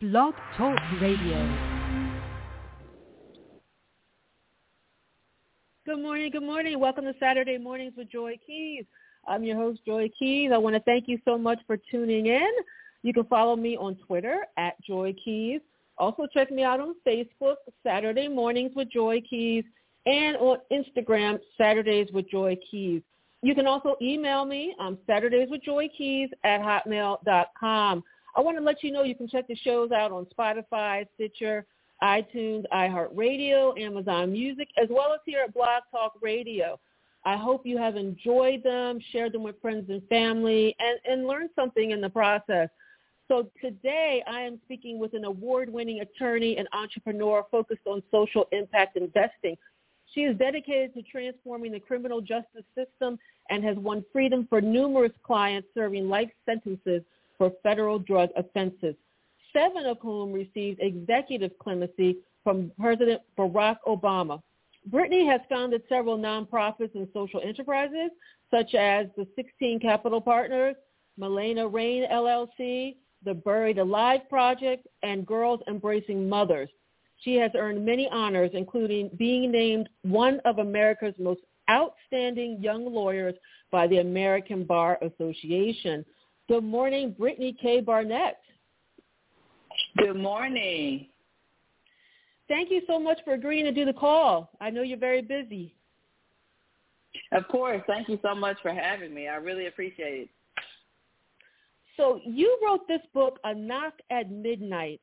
Blog Talk Radio. Good morning, good morning. Welcome to Saturday Mornings with Joy Keys. I'm your host, Joy Keys. I want to thank you so much for tuning in. You can follow me on Twitter at Joy Keys. Also check me out on Facebook, Saturday Mornings with Joy Keys, and on Instagram, Saturdays with Joy Keys. You can also email me, um, Saturdays with Joy Keys at hotmail.com. I want to let you know you can check the shows out on Spotify, Stitcher, iTunes, iHeartRadio, Amazon Music, as well as here at Blog Talk Radio. I hope you have enjoyed them, shared them with friends and family, and, and learned something in the process. So today I am speaking with an award-winning attorney and entrepreneur focused on social impact investing. She is dedicated to transforming the criminal justice system and has won freedom for numerous clients serving life sentences for federal drug offenses seven of whom received executive clemency from President Barack Obama. Brittany has founded several nonprofits and social enterprises, such as the XVI Capital Partners, Milena Reign LLC, the Buried Alive Project, and Girls Embracing Mothers. She has earned many honors, including being named one of America's most outstanding young lawyers by the American Bar Association. Good morning, Brittany K. Barnett. Good morning. Thank you so much for agreeing to do the call. I know you're very busy. Of course. Thank you so much for having me. I really appreciate it. So you wrote this book, A Knock at Midnight,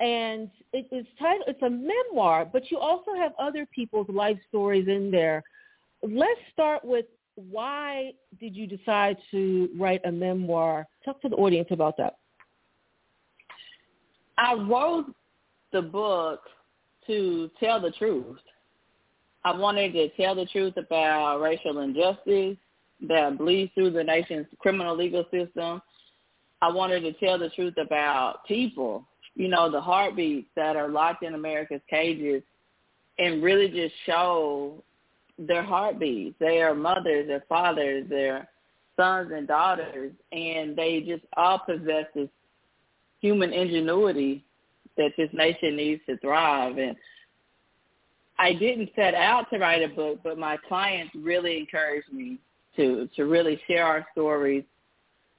and it is titled, it's a memoir, but you also have other people's life stories in there. Let's start with why did you decide to write a memoir? Talk to the audience about that. I wrote the book to tell the truth. I wanted to tell the truth about racial injustice that bleeds through the nation's criminal legal system. I wanted to tell the truth about people, you know, the heartbeats that are locked in America's cages and really just show their heartbeats. They are mothers, their fathers, their sons and daughters, and they just all possess this human ingenuity that this nation needs to thrive. And I didn't set out to write a book, but my clients really encouraged me to to really share our stories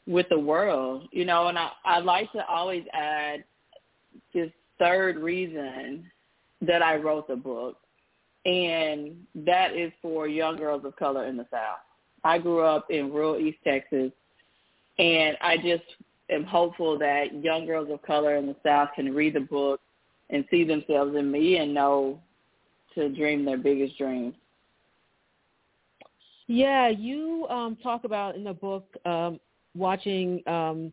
with the world. You know, and I, I like to always add this third reason that I wrote the book, and that is for young girls of color in the South. I grew up in rural East Texas, and I just am hopeful that young girls of color in the South can read the book and see themselves in me and know to dream their biggest dreams. Yeah, you um, talk about in the book um, watching um,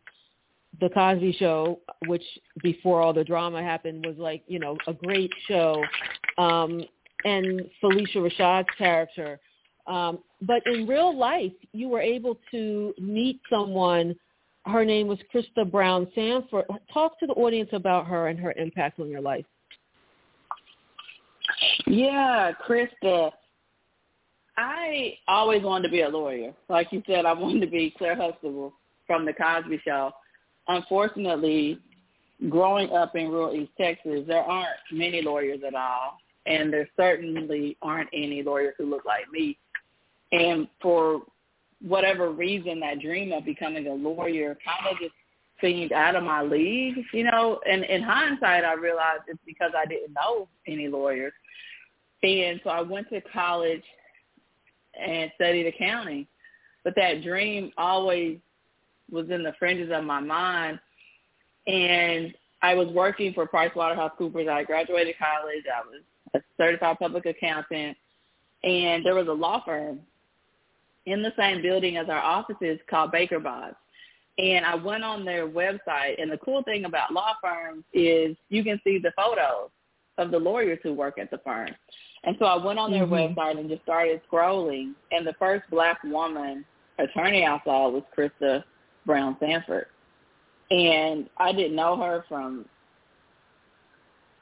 the Cosby Show, which before all the drama happened was like you know a great show, um, and Phylicia Rashad's character. Um, but in real life, you were able to meet someone her name was Krista Brown Sanford. Talk to the audience about her and her impact on your life. Yeah, Krista. I always wanted to be a lawyer. Like you said, I wanted to be Claire Huxtable from the Cosby Show. Unfortunately, growing up in rural East Texas, there aren't many lawyers at all, and there certainly aren't any lawyers who look like me. And for whatever reason, that dream of becoming a lawyer kind of just seemed out of my league, you know. And in hindsight, I realized it's because I didn't know any lawyers. And so I went to college and studied accounting. But that dream always was in the fringes of my mind. And I was working for PricewaterhouseCoopers. I graduated college. I was a certified public accountant. And there was a law firm in the same building as our offices called Baker Botts. And I went on their website, and the cool thing about law firms is you can see the photos of the lawyers who work at the firm. And so I went on their mm-hmm. website and just started scrolling, and the first black woman attorney I saw was Krista Brown Sanford. And I didn't know her from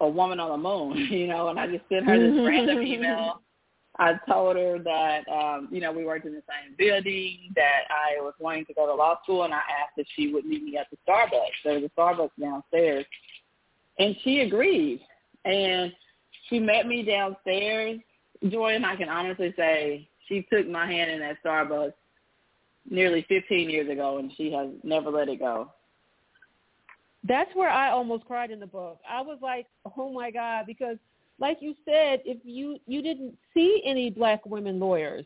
a woman on the moon, you know, and I just sent her this random email. I told her that, um, you know, we worked in the same building, that I was wanting to go to law school, and I asked if she would meet me at the Starbucks. There was a Starbucks downstairs. And she agreed. And she met me downstairs. Joy, and I can honestly say she took my hand in that Starbucks nearly 15 years ago, and she has never let it go. That's where I almost cried in the book. I was like, oh my God, because like you said, if you you didn't see any black women lawyers,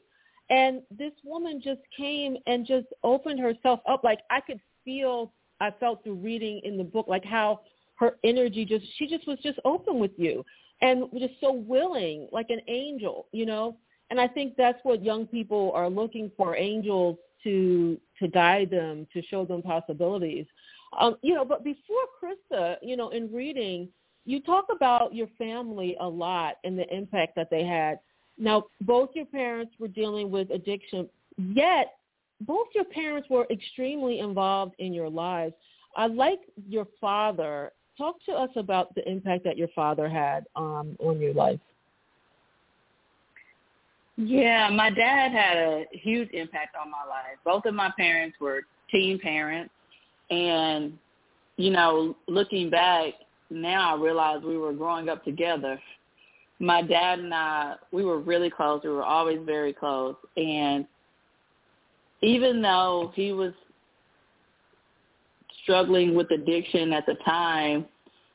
and this woman just came and just opened herself up, like I could feel, I felt through reading in the book, like how her energy just she just was just open with you and just so willing like an angel you know? And i think that's what young people are looking for angels to to guide them to show them possibilities um you know but before krista you know in reading you talk about your family a lot and the impact that they had now both your parents were dealing with addiction yet both your parents were extremely involved in your lives I like your father talk to us about the impact that your father had um, on your life. Yeah, my dad had a huge impact on my life. Both of my parents were teen parents, and you know, looking back now, I realize we were growing up together. My dad and I, we were really close. We were always very close, and even though he was struggling with addiction at the time,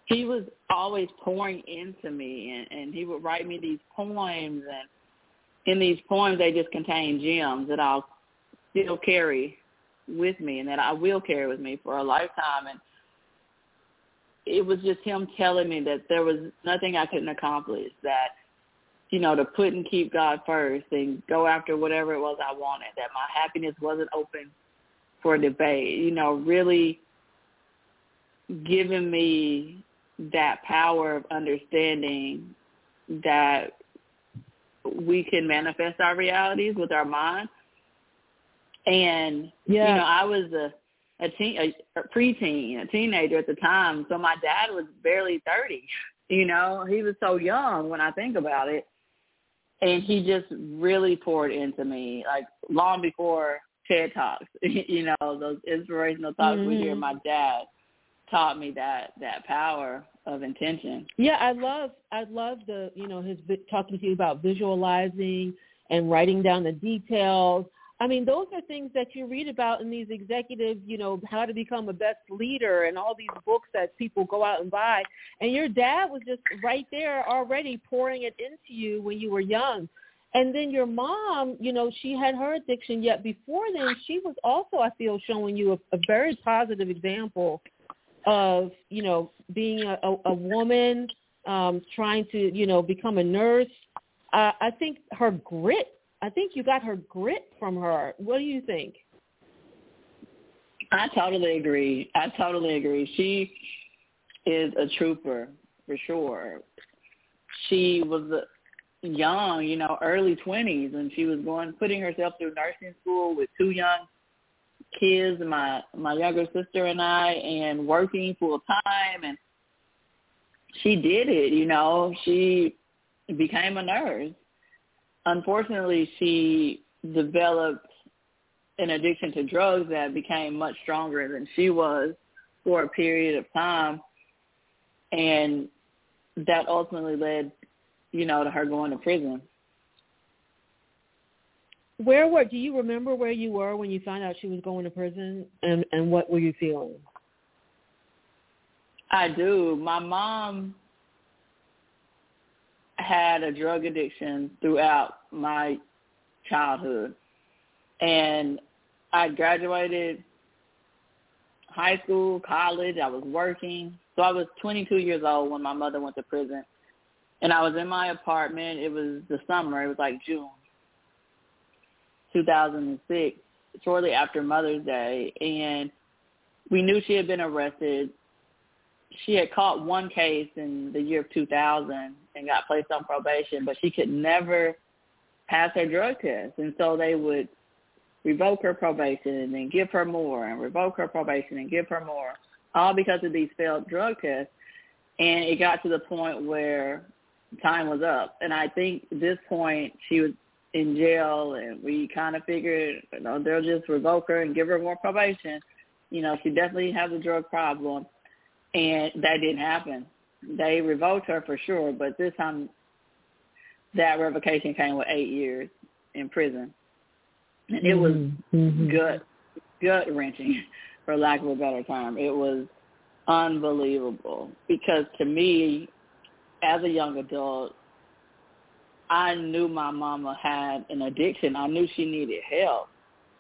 he was always pouring into me and, and he would write me these poems and in these poems they just contain gems that I'll still carry with me and that I will carry with me for a lifetime and it was just him telling me that there was nothing I couldn't accomplish that you know to put and keep God first and go after whatever it was I wanted that my happiness wasn't open for debate you know really giving me that power of understanding that we can manifest our realities with our mind. And yeah. you know, I was a a teen, a, a preteen, a teenager at the time, so my dad was barely thirty. You know, he was so young when I think about it, and he just really poured into me, like long before TED Talks. you know, those inspirational talks mm-hmm. we hear my dad taught me that that power of intention. Yeah, I love I love the you know his talking to you about visualizing and writing down the details. I mean, those are things that you read about in these executive, you know, how to become a best leader and all these books that people go out and buy. And your dad was just right there already pouring it into you when you were young. And then your mom, you know, she had her addiction, yet before then she was also, I feel, showing you a, a very positive example of you know being a, a, a woman um, trying to you know become a nurse. Uh, I think her grit. I think you got her grit from her. What do you think? I totally agree. I totally agree. She is a trooper for sure. She was young, you know, early twenties, and she was going putting herself through nursing school with two young kids, my my younger sister and I, and working full time, and she did it. You know, she became a nurse. Unfortunately, she developed an addiction to drugs that became much stronger than she was for a period of time, and that ultimately led, you know, to her going to prison. Where were do you remember where you were when you found out she was going to prison? And and what were you feeling? I do. My mom had a drug addiction throughout my childhood. And i graduated high school college. I was working. So i was 22 years old when my mother went to prison. And i was in my apartment. It was the summer. It was like june 2006, shortly after Mother's Day, and we knew she had been arrested. She had caught one case in the year of 2000 and got placed on probation, but she could never pass her drug test. And so they would revoke her probation and then give her more and revoke her probation and give her more, all because of these failed drug tests. And it got to the point where time was up. And I think at this point she was in jail and we kind of figured, you know, they'll just revoke her and give her more probation. You know, she definitely has a drug problem. And that didn't happen. They revoked her for sure, but this time that revocation came with eight years in prison. And it was mm-hmm. gut gut wrenching, for lack of a better term. It was unbelievable because to me, as a young adult, I knew my mama had an addiction. I knew she needed help,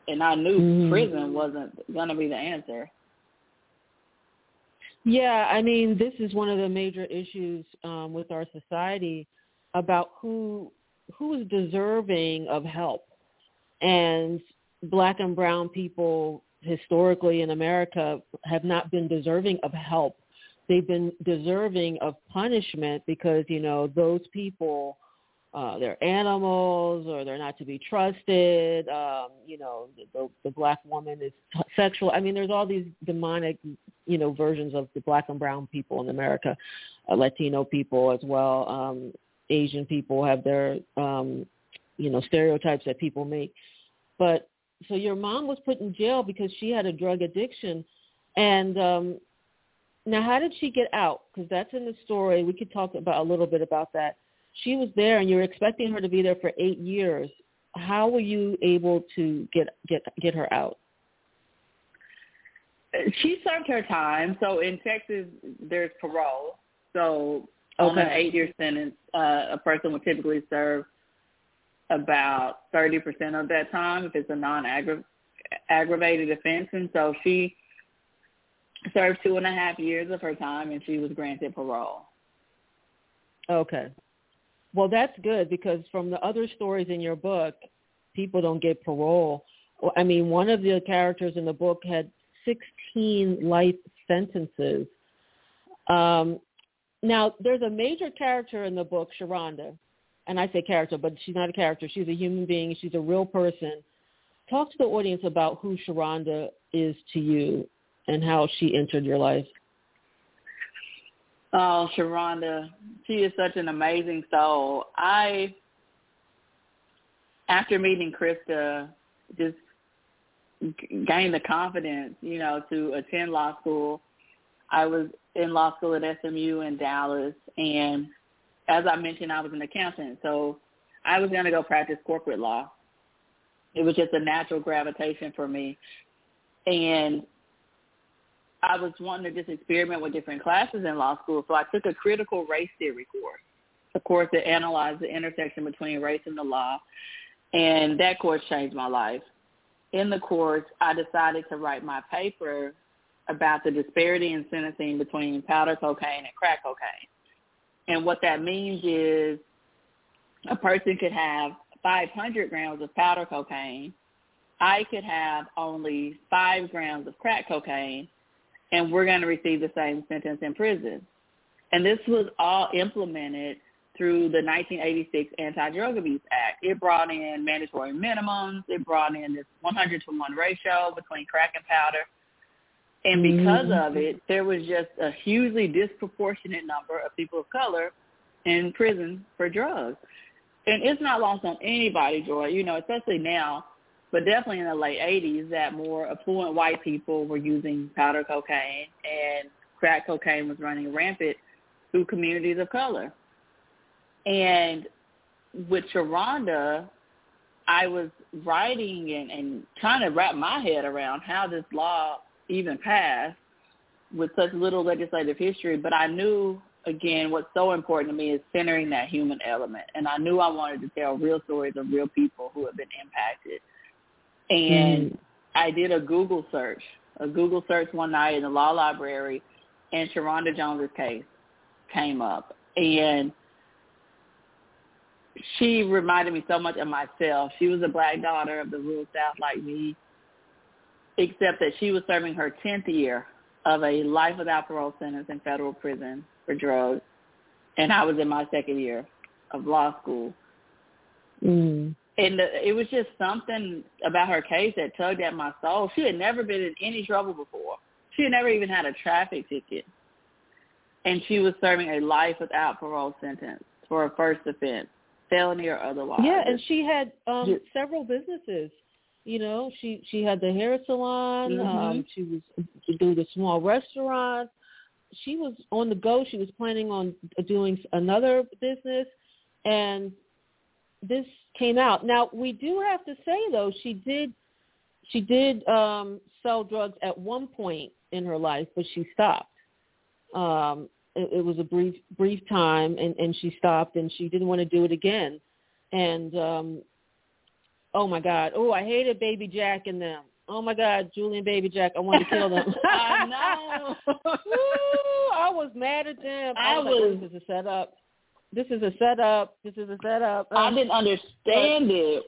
and I knew mm-hmm. prison wasn't going to be the answer. Yeah, I mean, this is one of the major issues um, with our society about who who is deserving of help and black and brown people historically in America have not been deserving of help. They've been deserving of punishment because, you know, those people, uh, they're animals or they're not to be trusted. Um, you know, the, the black woman is sexual. I mean, there's all these demonic, you know, versions of the black and brown people in America, uh, Latino people as well. Um, Asian people have their, um, you know, stereotypes that people make. But so your mom was put in jail because she had a drug addiction, and um, now how did she get out? Because that's in the story. We could talk about a little bit about that. She was there, and you were expecting her to be there for eight years. How were you able to get get get her out? She served her time. So in Texas, there's parole. So on an eight-year sentence, uh, a person would typically serve about 30% of that time if it's a non-aggravated offense. And so she served two and a half years of her time and she was granted parole. Okay. Well, that's good because from the other stories in your book, people don't get parole. I mean, one of the characters in the book had 16 life sentences. Um, now, there's a major character in the book, Sharanda, and I say character, but she's not a character. She's a human being. She's a real person. Talk to the audience about who Sharanda is to you and how she entered your life. Oh, Sharanda, she is such an amazing soul. I, after meeting Krista, just gained the confidence, you know, to attend law school. I was in law school at SMU in Dallas, and as I mentioned, I was an accountant, so I was going to go practice corporate law. It was just a natural gravitation for me. And I was wanting to just experiment with different classes in law school, so I took a critical race theory course, a course that analyzed the intersection between race and the law, and that course changed my life. In the course, I decided to write my paper about the disparity in sentencing between powder cocaine and crack cocaine. And what that means is a person could have 500 grams of powder cocaine. I could have only five grams of crack cocaine, and we're going to receive the same sentence in prison. And this was all implemented through the 1986 Anti-Drug Abuse Act. It brought in mandatory minimums. It brought in this 100 to 1 ratio between crack and powder. And because mm-hmm. of it, there was just a hugely disproportionate number of people of color in prison for drugs. And it's not lost on anybody, Joy, you know, especially now, but definitely in the late 80s that more affluent white people were using powder cocaine and crack cocaine was running rampant through communities of color. And with Sharanda, I was writing and, and trying to wrap my head around how this law even passed with such little legislative history, but I knew again what's so important to me is centering that human element, and I knew I wanted to tell real stories of real people who have been impacted. And mm. I did a Google search, a Google search one night in the law library, and Sharanda Jones's case came up, and she reminded me so much of myself. She was a black daughter of the rural South like me except that she was serving her 10th year of a life without parole sentence in federal prison for drugs, and I was in my second year of law school. Mm. And the, it was just something about her case that tugged at my soul. She had never been in any trouble before. She had never even had a traffic ticket. And she was serving a life without parole sentence for a first offense, felony or otherwise. Yeah, and she had um Yeah. several businesses. You know, she she had the hair salon. Mhm. Um, she was doing the small restaurant. She was on the go. She was planning on doing another business, and this came out. Now we do have to say though, she did she did um sell drugs at one point in her life, but she stopped. Um it, it was a brief brief time and, and she stopped and she didn't want to do it again. And um oh my God. Oh, I hated Baby Jack and them. Oh my God, Julian Baby Jack, I want to kill them. I know. Woo, I was mad at them. I, I was, like, oh, this is a setup. This is a setup. This is a setup. I Um, didn't understand it.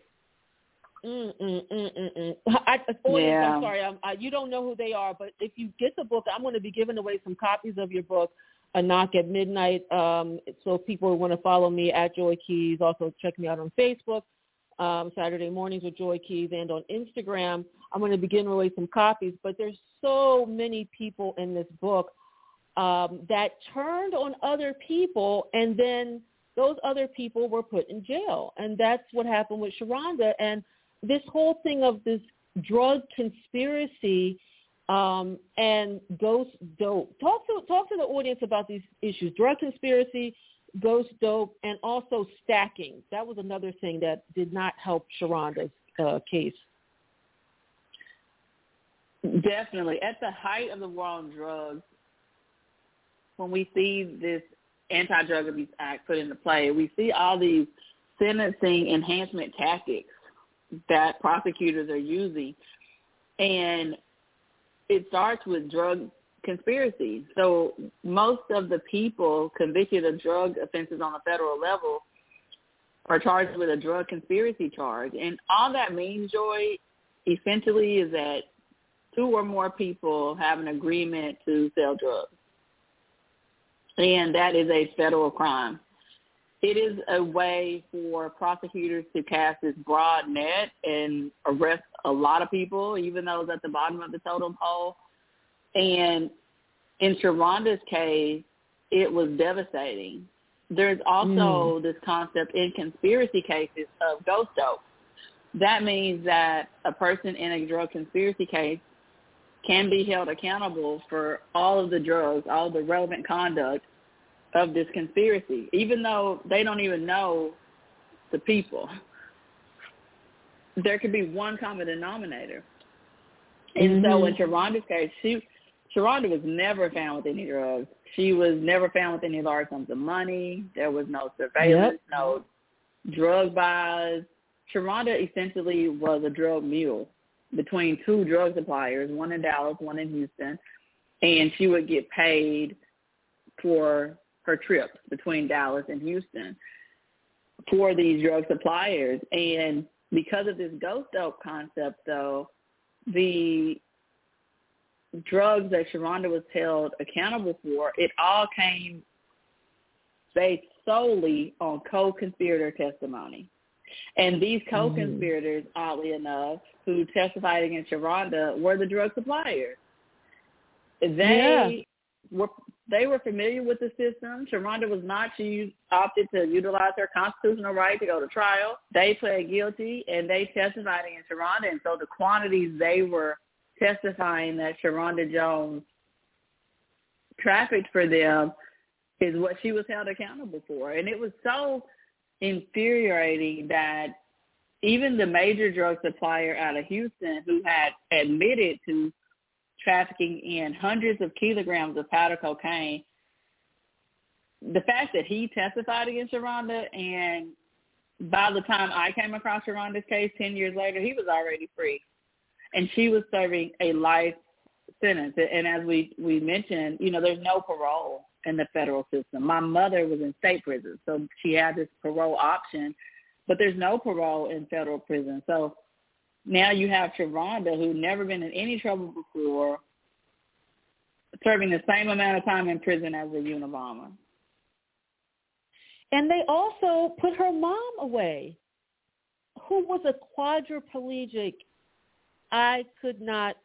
Mm, mm, mm, mm, mm. I, audience, Yeah. I'm sorry. I'm, I, you don't know who they are, but if you get the book, I'm going to be giving away some copies of your book, A Knock at Midnight. Um, so people want to follow me at Joy Keys, also check me out on Facebook, um, Saturday mornings with Joy Keys, and on Instagram. I'm going to begin away some copies, but there's so many people in this book um, that turned on other people, and then those other people were put in jail, and that's what happened with Sharanda. And this whole thing of this drug conspiracy um, and ghost dope. Talk to talk to the audience about these issues: drug conspiracy, ghost dope, and also stacking. That was another thing that did not help Sharanda's uh, case. Definitely. At the height of the war on drugs, when we see this Anti-Drug Abuse Act put into play, we see all these sentencing enhancement tactics that prosecutors are using. And it starts with drug conspiracy. So most of the people convicted of drug offenses on the federal level are charged with a drug conspiracy charge. And all that means, Joy, essentially is that two or more people have an agreement to sell drugs. And that is a federal crime. It is a way for prosecutors to cast this broad net and arrest a lot of people, even those at the bottom of the totem pole. And in Sharanda's case, it was devastating. There's also hmm. this concept in conspiracy cases of ghost dope. That means that a person in a drug conspiracy case can be held accountable for all of the drugs, all the relevant conduct of this conspiracy, even though they don't even know the people. There could be one common denominator. And so in mm-hmm. Sharanda's case, she Sharanda was never found with any drugs. She was never found with any large sums of money. There was no surveillance, Yep. no drug buys. Sharanda essentially was a drug mule between two drug suppliers, one in Dallas, one in Houston, and she would get paid for her trips between Dallas and Houston for these drug suppliers. And because of this ghost dope concept, though, the drugs that Sharanda was held accountable for, it all came based solely on co-conspirator testimony. And these co-conspirators, mm. oddly enough, who testified against Sharanda were the drug suppliers. They were they were familiar with the system. Sharanda was not. She opted to utilize her constitutional right to go to trial. They pled guilty and they testified against Sharanda. And so the quantities they were testifying that Sharanda Jones trafficked for them is what she was held accountable for. And it was so infuriating that even the major drug supplier out of Houston who had admitted to trafficking in hundreds of kilograms of powder cocaine, the fact that he testified against Sharanda and by the time I came across Sharanda's case 10 years later, he was already free. And she was serving a life sentence. And as we, we mentioned, you know, there's no parole in the federal system. My mother was in state prison, so she had this parole option, but there's no parole in federal prison. So Now you have Sharanda, who never been in any trouble before, serving the same amount of time in prison as a Unabomber. And they also put her mom away, who was a quadriplegic. I could not.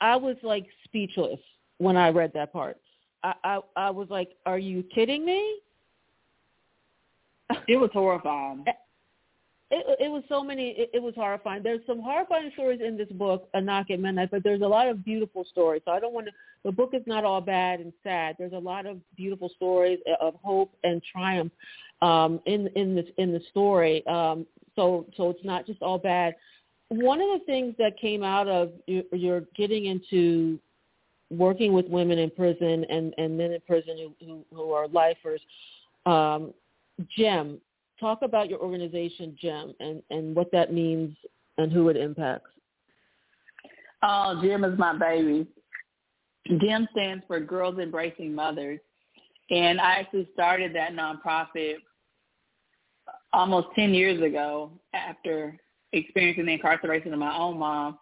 I was like speechless when I read that part. I I, I was like, "Are you kidding me?" It was horrifying. It, it was so many. It, it was horrifying. There's some horrifying stories in this book, A Knock at Midnight, but there's a lot of beautiful stories. So I don't want to. The book is not all bad and sad. There's a lot of beautiful stories of hope and triumph um, in in this in the story. Um, so so it's not just all bad. One of the things that came out of your, getting into working with women in prison and, and men in prison who, who, who are lifers, um, GEM, talk about your organization, GEM, and, and what that means and who it impacts. Oh, GEM is my baby. GEM stands for Girls Embracing Mothers. And I actually started that nonprofit almost 10 years ago after experiencing the incarceration of my own mom.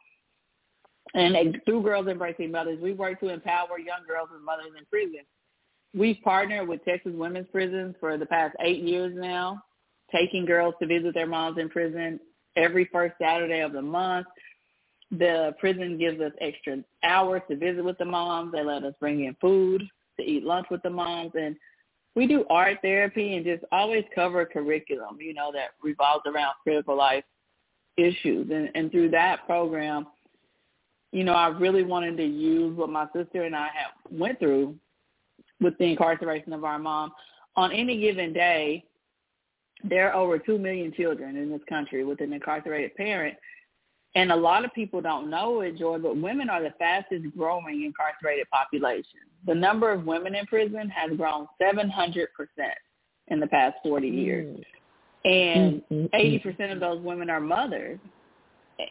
And through Girls Embracing Mothers, we work to empower young girls and mothers in prison. We've partnered with Texas Women's Prisons for the past eight years now taking girls to visit their moms in prison every first Saturday of the month. The prison gives us extra hours to visit with the moms. They let us bring in food to eat lunch with the moms. And we do art therapy and just always cover curriculum, you know, that revolves around critical life issues. And, and through that program, you know, I really wanted to use what my sister and I have went through with the incarceration of our mom. On any given day, there are over 2 million children in this country with an incarcerated parent. And a lot of people don't know it, Joy, but women are the fastest growing incarcerated population. The number of women in prison has grown 700% in the past 40 years. Mm. And mm-hmm. 80% of those women are mothers.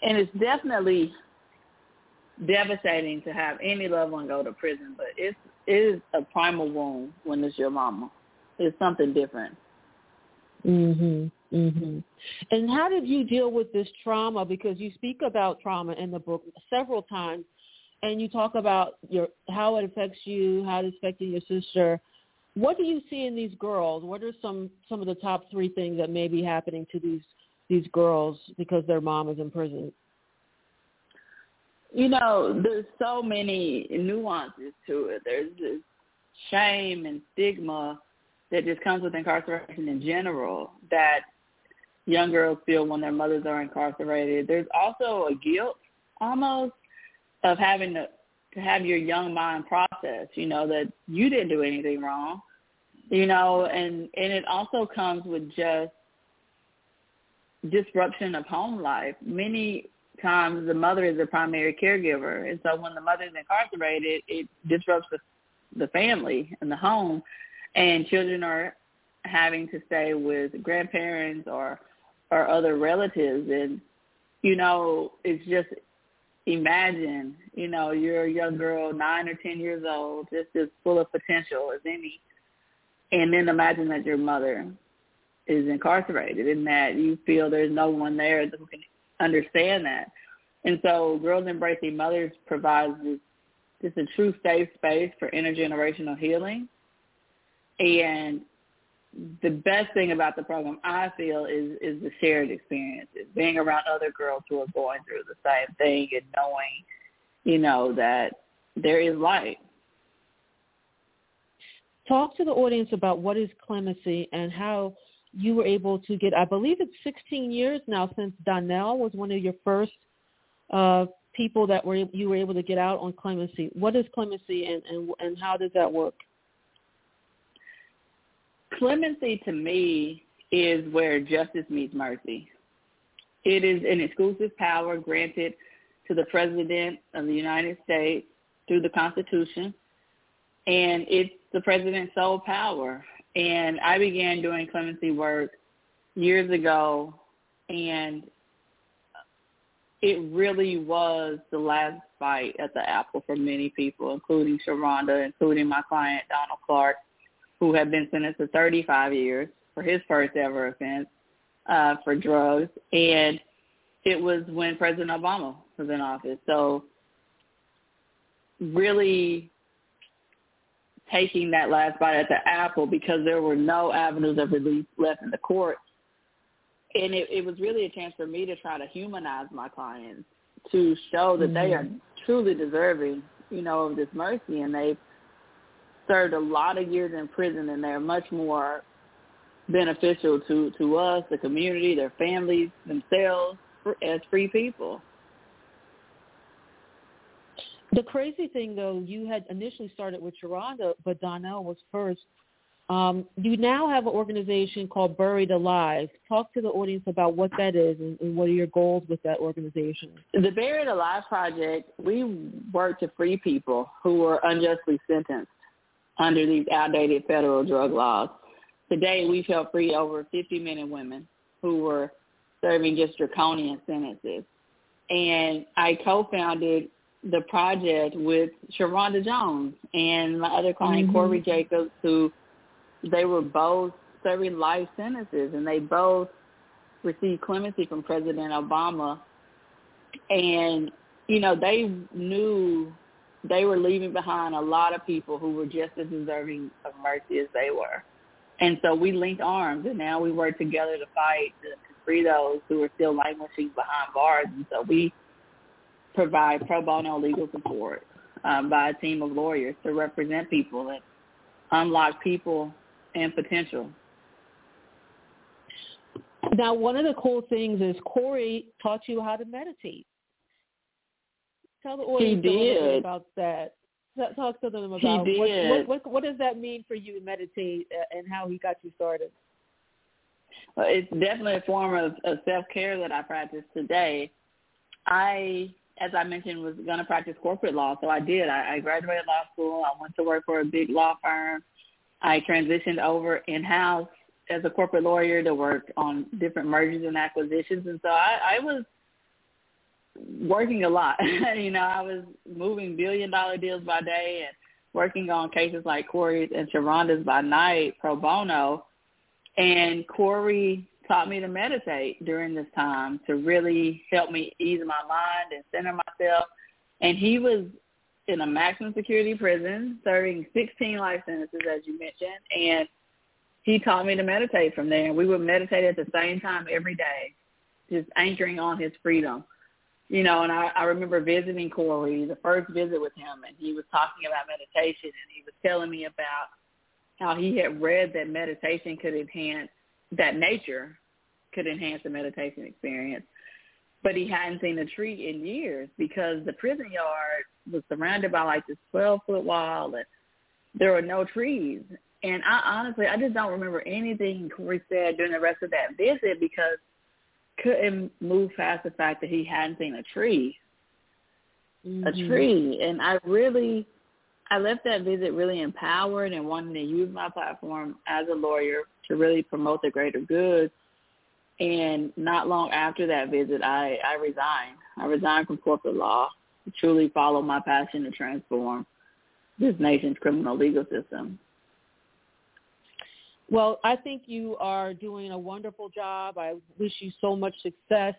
And it's definitely devastating to have any loved one go to prison, but it's, it is a primal wound when it's your mama. It's something different. Mhm. Mhm. And how did you deal with this trauma because you speak about trauma in the book several times and you talk about your how it affects you, how it affected your sister. What do you see in these girls? What are some some of the top 3 things that may be happening to these these girls because their mom is in prison? You know, there's so many nuances to it. There's this shame and stigma that just comes with incarceration in general that young girls feel when their mothers are incarcerated. There's also a guilt almost of having to to have your young mind process, you know, that you didn't do anything wrong. You know, and and it also comes with just disruption of home life. Many times the mother is the primary caregiver. And so when the mother is incarcerated it disrupts the the family and the home. And children are having to stay with grandparents or or other relatives. And you know it's just imagine you know you're a young girl nine or ten years old just as full of potential as any and then imagine that your mother is incarcerated and that you feel there's no one there who can understand that and so girls embracing mothers provides this just a true safe space for intergenerational healing and the best thing about the program, I feel, is is the shared experiences, being around other girls who are going through the same thing and knowing, you know, that there is light. Talk to the audience about what is clemency and how you were able to get. I believe it's 16 years now since Donnell was one of your first uh, people that were you were able to get out on clemency. What is clemency and and, and how does that work? Clemency to me is where justice meets mercy. It is an exclusive power granted to the President of the United States through the Constitution, and it's the President's sole power. And I began doing clemency work years ago, and it really was the last bite at the apple for many people, including Sharanda, including my client Donald Clark, who had been sentenced to 35 years for his first ever offense uh, for drugs. And it was when President Obama was in office. So really taking that last bite at the apple because there were no avenues of relief left in the court. And it, it was really a chance for me to try to humanize my clients to show that mm-hmm. they are truly deserving, you know, of this mercy and they've served a lot of years in prison and they're much more beneficial to, to us, the community, their families, themselves as free people. The crazy thing, though, you had initially started with Sharanda, but Donnell was first. Um, you now have an organization called Buried Alive. Talk to the audience about what that is and, and what are your goals with that organization. The Buried Alive Project, we work to free people who were unjustly sentenced under these outdated federal drug laws. Today, we've helped free over 50 men and women who were serving just draconian sentences. And I co-founded the project with Sharanda Jones and my other client, mm-hmm. Corey Jacobs, who they were both serving life sentences and they both received clemency from President Obama. And, you know, they knew they were leaving behind a lot of people who were just as deserving of mercy as they were. And so we linked arms and now we work together to fight to, to free those who are still languishing behind bars. And so we provide pro bono legal support um, by a team of lawyers to represent people that unlock people and potential. Now, one of the cool things is Corey taught you how to meditate. Tell the audience a little bit about that. Talk to them about what, what, what, what does that mean for you to meditate uh, and how he got you started. Well, it's definitely a form of, of self care that I practice today. I as I mentioned, was going to practice corporate law. So I did. I, I graduated law school. I went to work for a big law firm. I transitioned over in-house as a corporate lawyer to work on different mergers and acquisitions. And so I, I was working a lot. you know, I was moving billion dollar deals by day and working on cases like Corey's and Sharanda's by night pro bono. And Corey taught me to meditate during this time to really help me ease my mind and center myself. And he was in a maximum security prison serving 16 life sentences, as you mentioned. And he taught me to meditate from there. And we would meditate at the same time every day, just anchoring on his freedom. You know, and I, I remember visiting Corey, the first visit with him, and he was talking about meditation, and he was telling me about how he had read that meditation could enhance that nature could enhance the meditation experience. But he hadn't seen a tree in years because the prison yard was surrounded by like this 12 foot wall and there were no trees. And I honestly, I just don't remember anything Corey said during the rest of that visit because couldn't move past the fact that he hadn't seen a tree. Mm-hmm. A tree. And I really, I left that visit really empowered and wanting to use my platform as a lawyer to really promote the greater good and not long after that visit, I, I resigned. I resigned from corporate law to truly follow my passion to transform this nation's criminal legal system. Well, I think you are doing a wonderful job. I wish you so much success.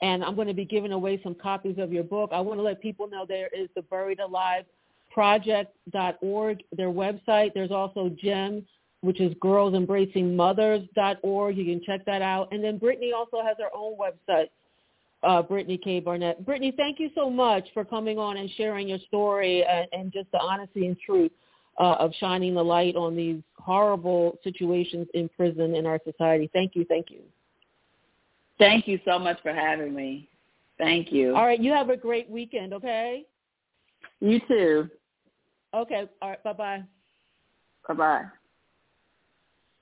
And I'm going to be giving away some copies of your book. I want to let people know there is the Buried Alive project.org, their website. There's also GEM, which is girlsembracingmothers.org. You can check that out. And then Brittany also has her own website, uh, Brittany K. Barnett. Brittany, thank you so much for coming on and sharing your story and, and just the honesty and truth uh, of shining the light on these horrible situations in prison in our society. Thank you. Thank you. Thank you so much for having me. Thank you. All right. You have a great weekend, okay? You too. Okay. All right. Bye-bye. Bye-bye.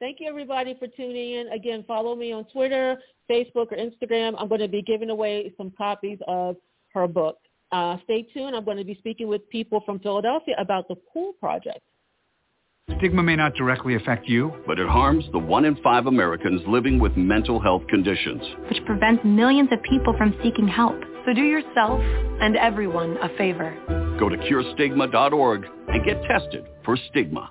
Thank you, everybody, for tuning in. Again, follow me on Twitter, Facebook, or Instagram. I'm going to be giving away some copies of her book. Uh, stay tuned. I'm going to be speaking with people from Philadelphia about the Pool Project. Stigma may not directly affect you, but it harms the one in five Americans living with mental health conditions, which prevents millions of people from seeking help. So do yourself and everyone a favor. Go to curestigma.org and get tested for stigma.